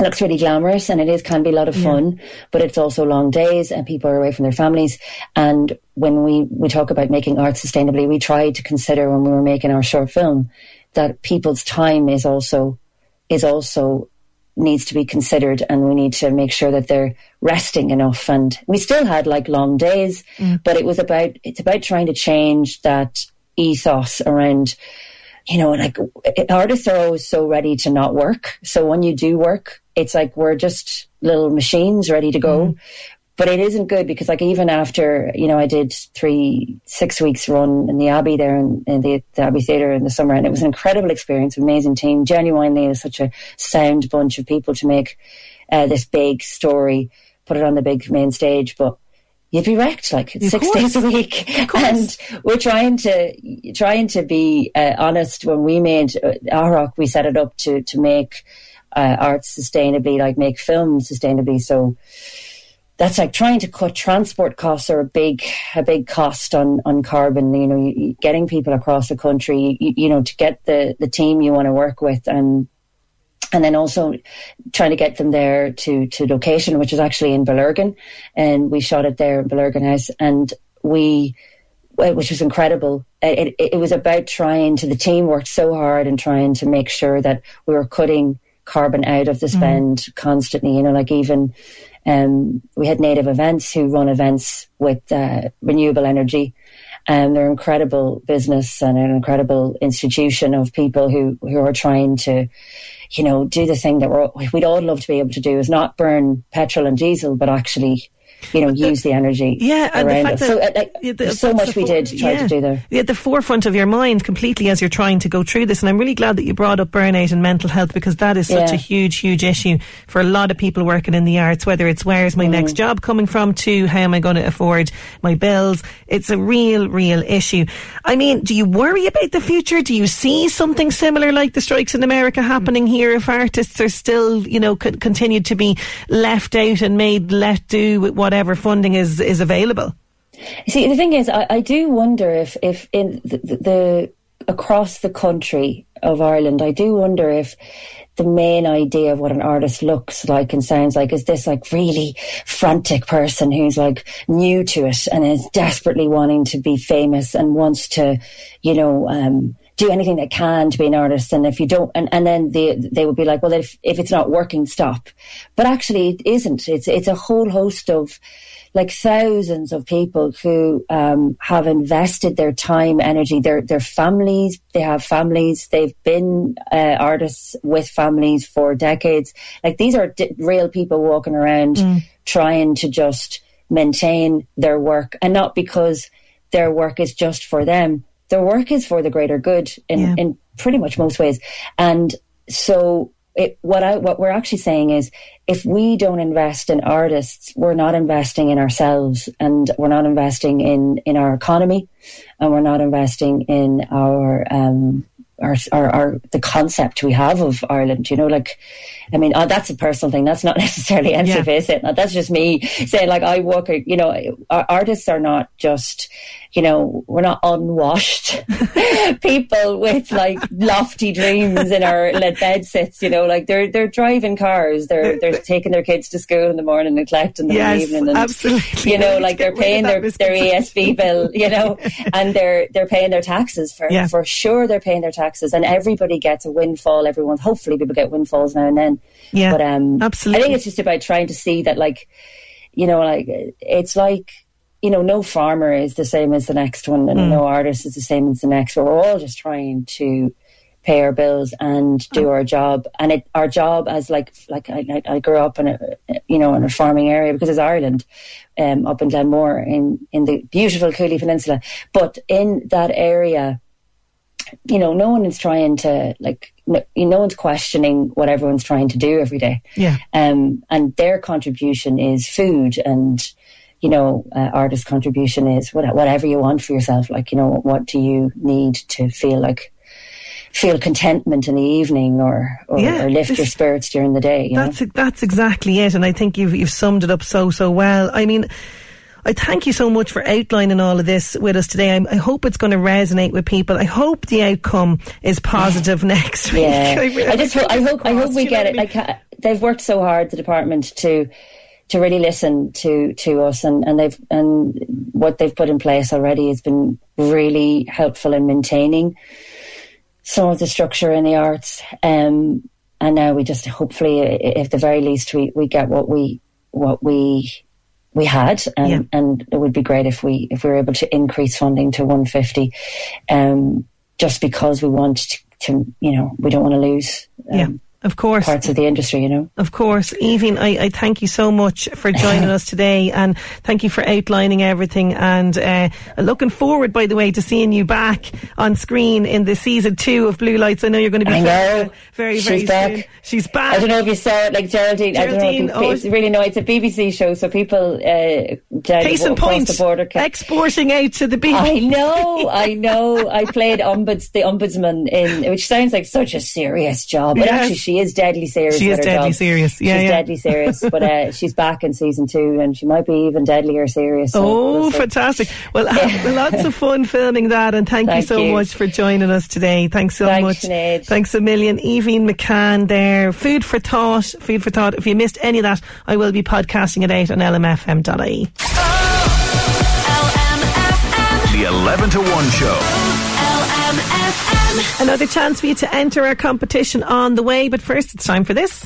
looks really glamorous and it is can be a lot of Yeah. fun, but it's also long days and people are away from their families. And when we, we talk about making art sustainably, we tried to consider when we were making our short film that people's time is also, is also needs to be considered and we need to make sure that they're resting enough. And we still had like long days, mm. but it was about, it's about trying to change that ethos around you know, like artists are always so ready to not work. So when you do work, it's like we're just little machines ready to go. Mm-hmm. But it isn't good because, like, even after you know, I did three six weeks run in the Abbey there in, in the, the Abbey Theatre in the summer, and it was an incredible experience, amazing team. Genuinely, is such a sound bunch of people to make uh, this big story, put it on the big main stage, but you'd be wrecked like Of six course. days a week. And we're trying to trying to be uh, honest. When we made uh, Arrock, we set it up to to make uh, art sustainably, like make film sustainably. So that's like trying to cut transport costs are a big a big cost on on carbon. You know, getting people across the country, you, you know, to get the the team you want to work with and and then also trying to get them there to to location, which is actually in Bellurgan, and we shot it there in Bellurgan House, and we, which was incredible. It, it, it was about trying to the team worked so hard and trying to make sure that we were cutting carbon out of the spend constantly. You know, like even um, we had native events who run events with uh, renewable energy. And they're an incredible business and an incredible institution of people who, who are trying to, you know, do the thing that we're, we'd all love to be able to do is not burn petrol and diesel, but actually, you know, use the energy Yeah, and the fact that So, uh, like, yeah, the- so much we did try yeah. to do there. Yeah, at the forefront of your mind completely as you're trying to go through this. And I'm really glad that you brought up burnout and mental health because that is such Yeah. a huge, huge issue for a lot of people working in the arts, whether it's where's my next job coming from to how am I going to afford my bills. It's a real, real issue. I mean, do you worry about the future? Do you see something similar like the strikes in America happening here if artists are still, you know, con- continued to be left out and made let do with whatever funding is, is available? See, the thing is, I, I do wonder if, if in the, the across the country of Ireland, I do wonder if the main idea of what an artist looks like and sounds like is this like really frantic person who's like new to it and is desperately wanting to be famous and wants to, you know, um, do anything they can to be an artist. And if you don't, and, and then they, they would be like, well, if, if it's not working, stop. But actually it isn't. It's, it's a whole host of, like thousands of people who um, have invested their time, energy, their their families. They have families. They've been uh, artists with families for decades. Like these are di- real people walking around trying to just maintain their work, and not because their work is just for them. Their work is for the greater good in in pretty much most ways, and so it, what I what we're actually saying is if we don't invest in artists, we're not investing in ourselves, and we're not investing in in our economy, and we're not investing in our um our, our, our the concept we have of Ireland. You know, like I mean, uh, that's a personal thing. That's not necessarily NCF, is it? That's just me saying, like, I work. You know, artists are not just. You know, we're not unwashed people with like lofty dreams in our lead bed sits. You know, like they're they're driving cars. They're they're taking their kids to school in the morning and collecting them in Yes, the evening. And, absolutely. You know, like they're get rid of paying their their ESB bill. You know, and they're they're paying their taxes for Yeah. for sure. They're paying their taxes, and everybody gets a windfall. Everyone, hopefully, people get windfalls now and then. Yeah, but um, absolutely. I think it's just about trying to see that, like, you know, like it's like you know, no farmer is the same as the next one, and Mm. no artist is the same as the next. We're all just trying to pay our bills and do our job. And it, our job as like, like I, I I grew up in a, you know, in a farming area because it's Ireland, um, up in Glenmore in, in the beautiful Cooley Peninsula. But in that area, you know, no one is trying to like, no, no one's questioning what everyone's trying to do every day. Yeah. Um, and their contribution is food and, you know, uh, artist contribution is what, whatever you want for yourself. Like, you know, what do you need to feel like, feel contentment in the evening or, or, Yeah, or lift your spirits during the day? You know? That's that's exactly it, and I think you've you've summed it up so so well. I mean. I thank you so much for outlining all of this with us today. I, I hope it's going to resonate with people. I hope the outcome is positive next week. Yeah, really- I just hope, I hope I hope we get I it. Like uh, they've worked so hard, the department to to really listen to to us, and and they've and what they've put in place already has been really helpful in maintaining some of the structure in the arts. Um, and now we just hopefully, i- at the very least, we we get what we what we we had, and, Yeah. and it would be great if we if we were able to increase funding to 150, um, just because we want to, to you know we don't want to lose. Um, Yeah, of course parts of the industry. You know, of course. Evie, I, I thank you so much for joining us today, and thank you for outlining everything. And uh, looking forward, by the way, to seeing you back on screen in the season two of Blue Lights. I know you're going to be I very, know. very, She's very back. soon. She's back. I don't know if you saw it, like Geraldine. Geraldine, I don't know. oh, It's really no. It's a BBC show, so people uh, Case in point, the border. Can, exporting out to the BBC. I know, I know. I played ombuds, the ombudsman in, which sounds like such a serious job, but Yes. actually she is deadly serious. She is deadly job. serious. Yeah, she's yeah. deadly serious. But uh, she's back in season two, and she might be even deadlier serious. so Oh, we'll fantastic. Well, have lots of fun filming that, and thank, you so you. much for joining us today. Thanks so Thanks, much. Sinead. Thanks a million. Evie McCann there. Food for thought. Food for thought. If you missed any of that, I will be podcasting it out on lmfm.ie. The 11 to 1 show. Another chance for you to enter our competition on the way, but first it's time for this.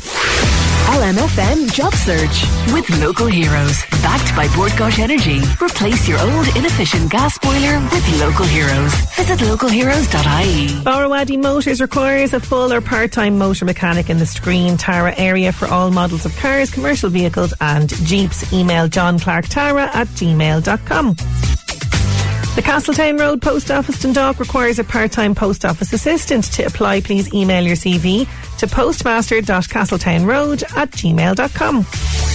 LMFM Job Search with local heroes. Backed by Bord Gáis Energy. Replace your old inefficient gas boiler with local heroes. Visit localheroes.ie. Borrowadi Motors requires a full or part-time motor mechanic in the Skryne Tara area for all models of cars, commercial vehicles and Jeeps. Email johnclarktara at gmail.com. The Castletown Road Post Office Dundalk requires a part-time post office assistant. To apply, please email your CV to postmaster.castletownroad at gmail.com.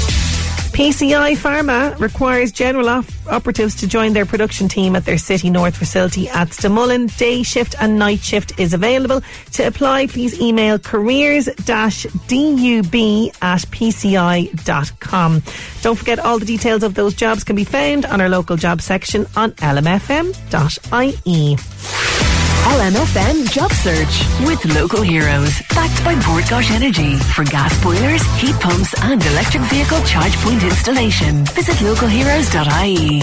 PCI Pharma requires general op- operatives to join their production team at their City North facility at Stamullen. Day shift and night shift is available. To apply, please email careers-dub at pci.com. Don't forget all the details of those jobs can be found on our local job section on lmfm.ie. LMFM Job Search with local heroes. Backed by Bord Gáis Energy for gas boilers, heat pumps and electric vehicle charge point installation. Visit localheroes.ie.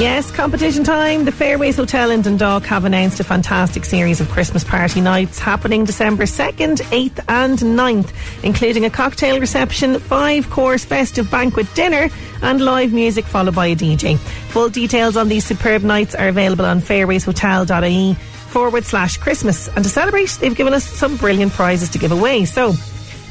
Yes, competition time. The Fairways Hotel in Dundalk have announced a fantastic series of Christmas party nights happening December 2nd, 8th, and 9th, including a cocktail reception, five course festive banquet dinner, and live music followed by a DJ. Full details on these superb nights are available on fairwayshotel.ie forward slash Christmas. And to celebrate, they've given us some brilliant prizes to give away. So,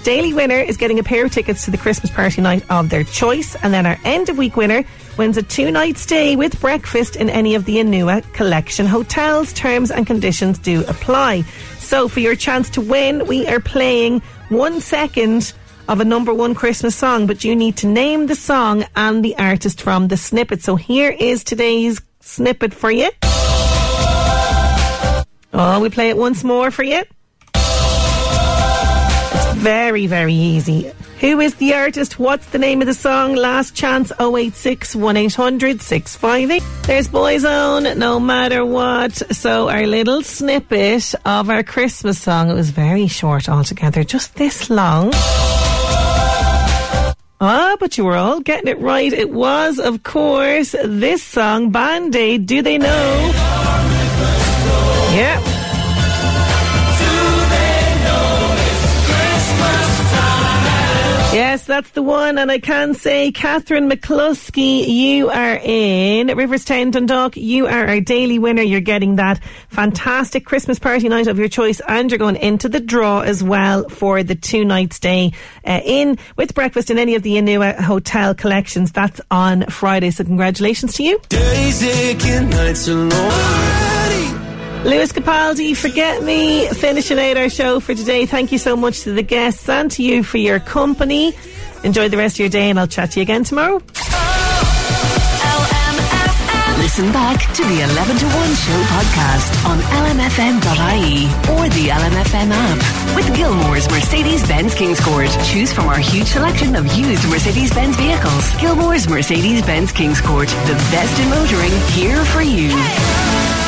Daily winner is getting a pair of tickets to the Christmas party night of their choice, and then our end of week winner wins a two night stay with breakfast in any of the Anua collection hotels. Terms and conditions do apply. So, for your chance to win, we are playing one second of a number one Christmas song, but you need to name the song and the artist from the snippet. So, here is today's snippet for you. Oh, we play it once more for you. It's Very, very easy. Who is the artist? What's the name of the song? Last chance 086 1800 658. There's Boyzone, no matter what. So, our little snippet of our Christmas song, it was very short altogether, just this long. Ah, but you were all getting it right. It was, of course, this song, Band Aid. Do they know? Yeah. Yes, that's the one. And I can say, Catherine McCluskey, you are in Riverstown, Dundalk. You are our daily winner. You're getting that fantastic Christmas party night of your choice, and you're going into the draw as well for the two night stay uh, in with breakfast in any of the Inua hotel collections. That's on Friday. So congratulations to you. Lewis Capaldi, Forget Me, finishing out our show for today. Thank you so much to the guests and to you for your company. Enjoy the rest of your day, and I'll chat to you again tomorrow. Listen back to the 11 to 1 show podcast on lmfm.ie or the LMFM app. With Gilmore's Mercedes-Benz Kingscourt. Choose from our huge selection of used Mercedes-Benz vehicles. Gilmore's Mercedes-Benz Kingscourt. The best in motoring here for you.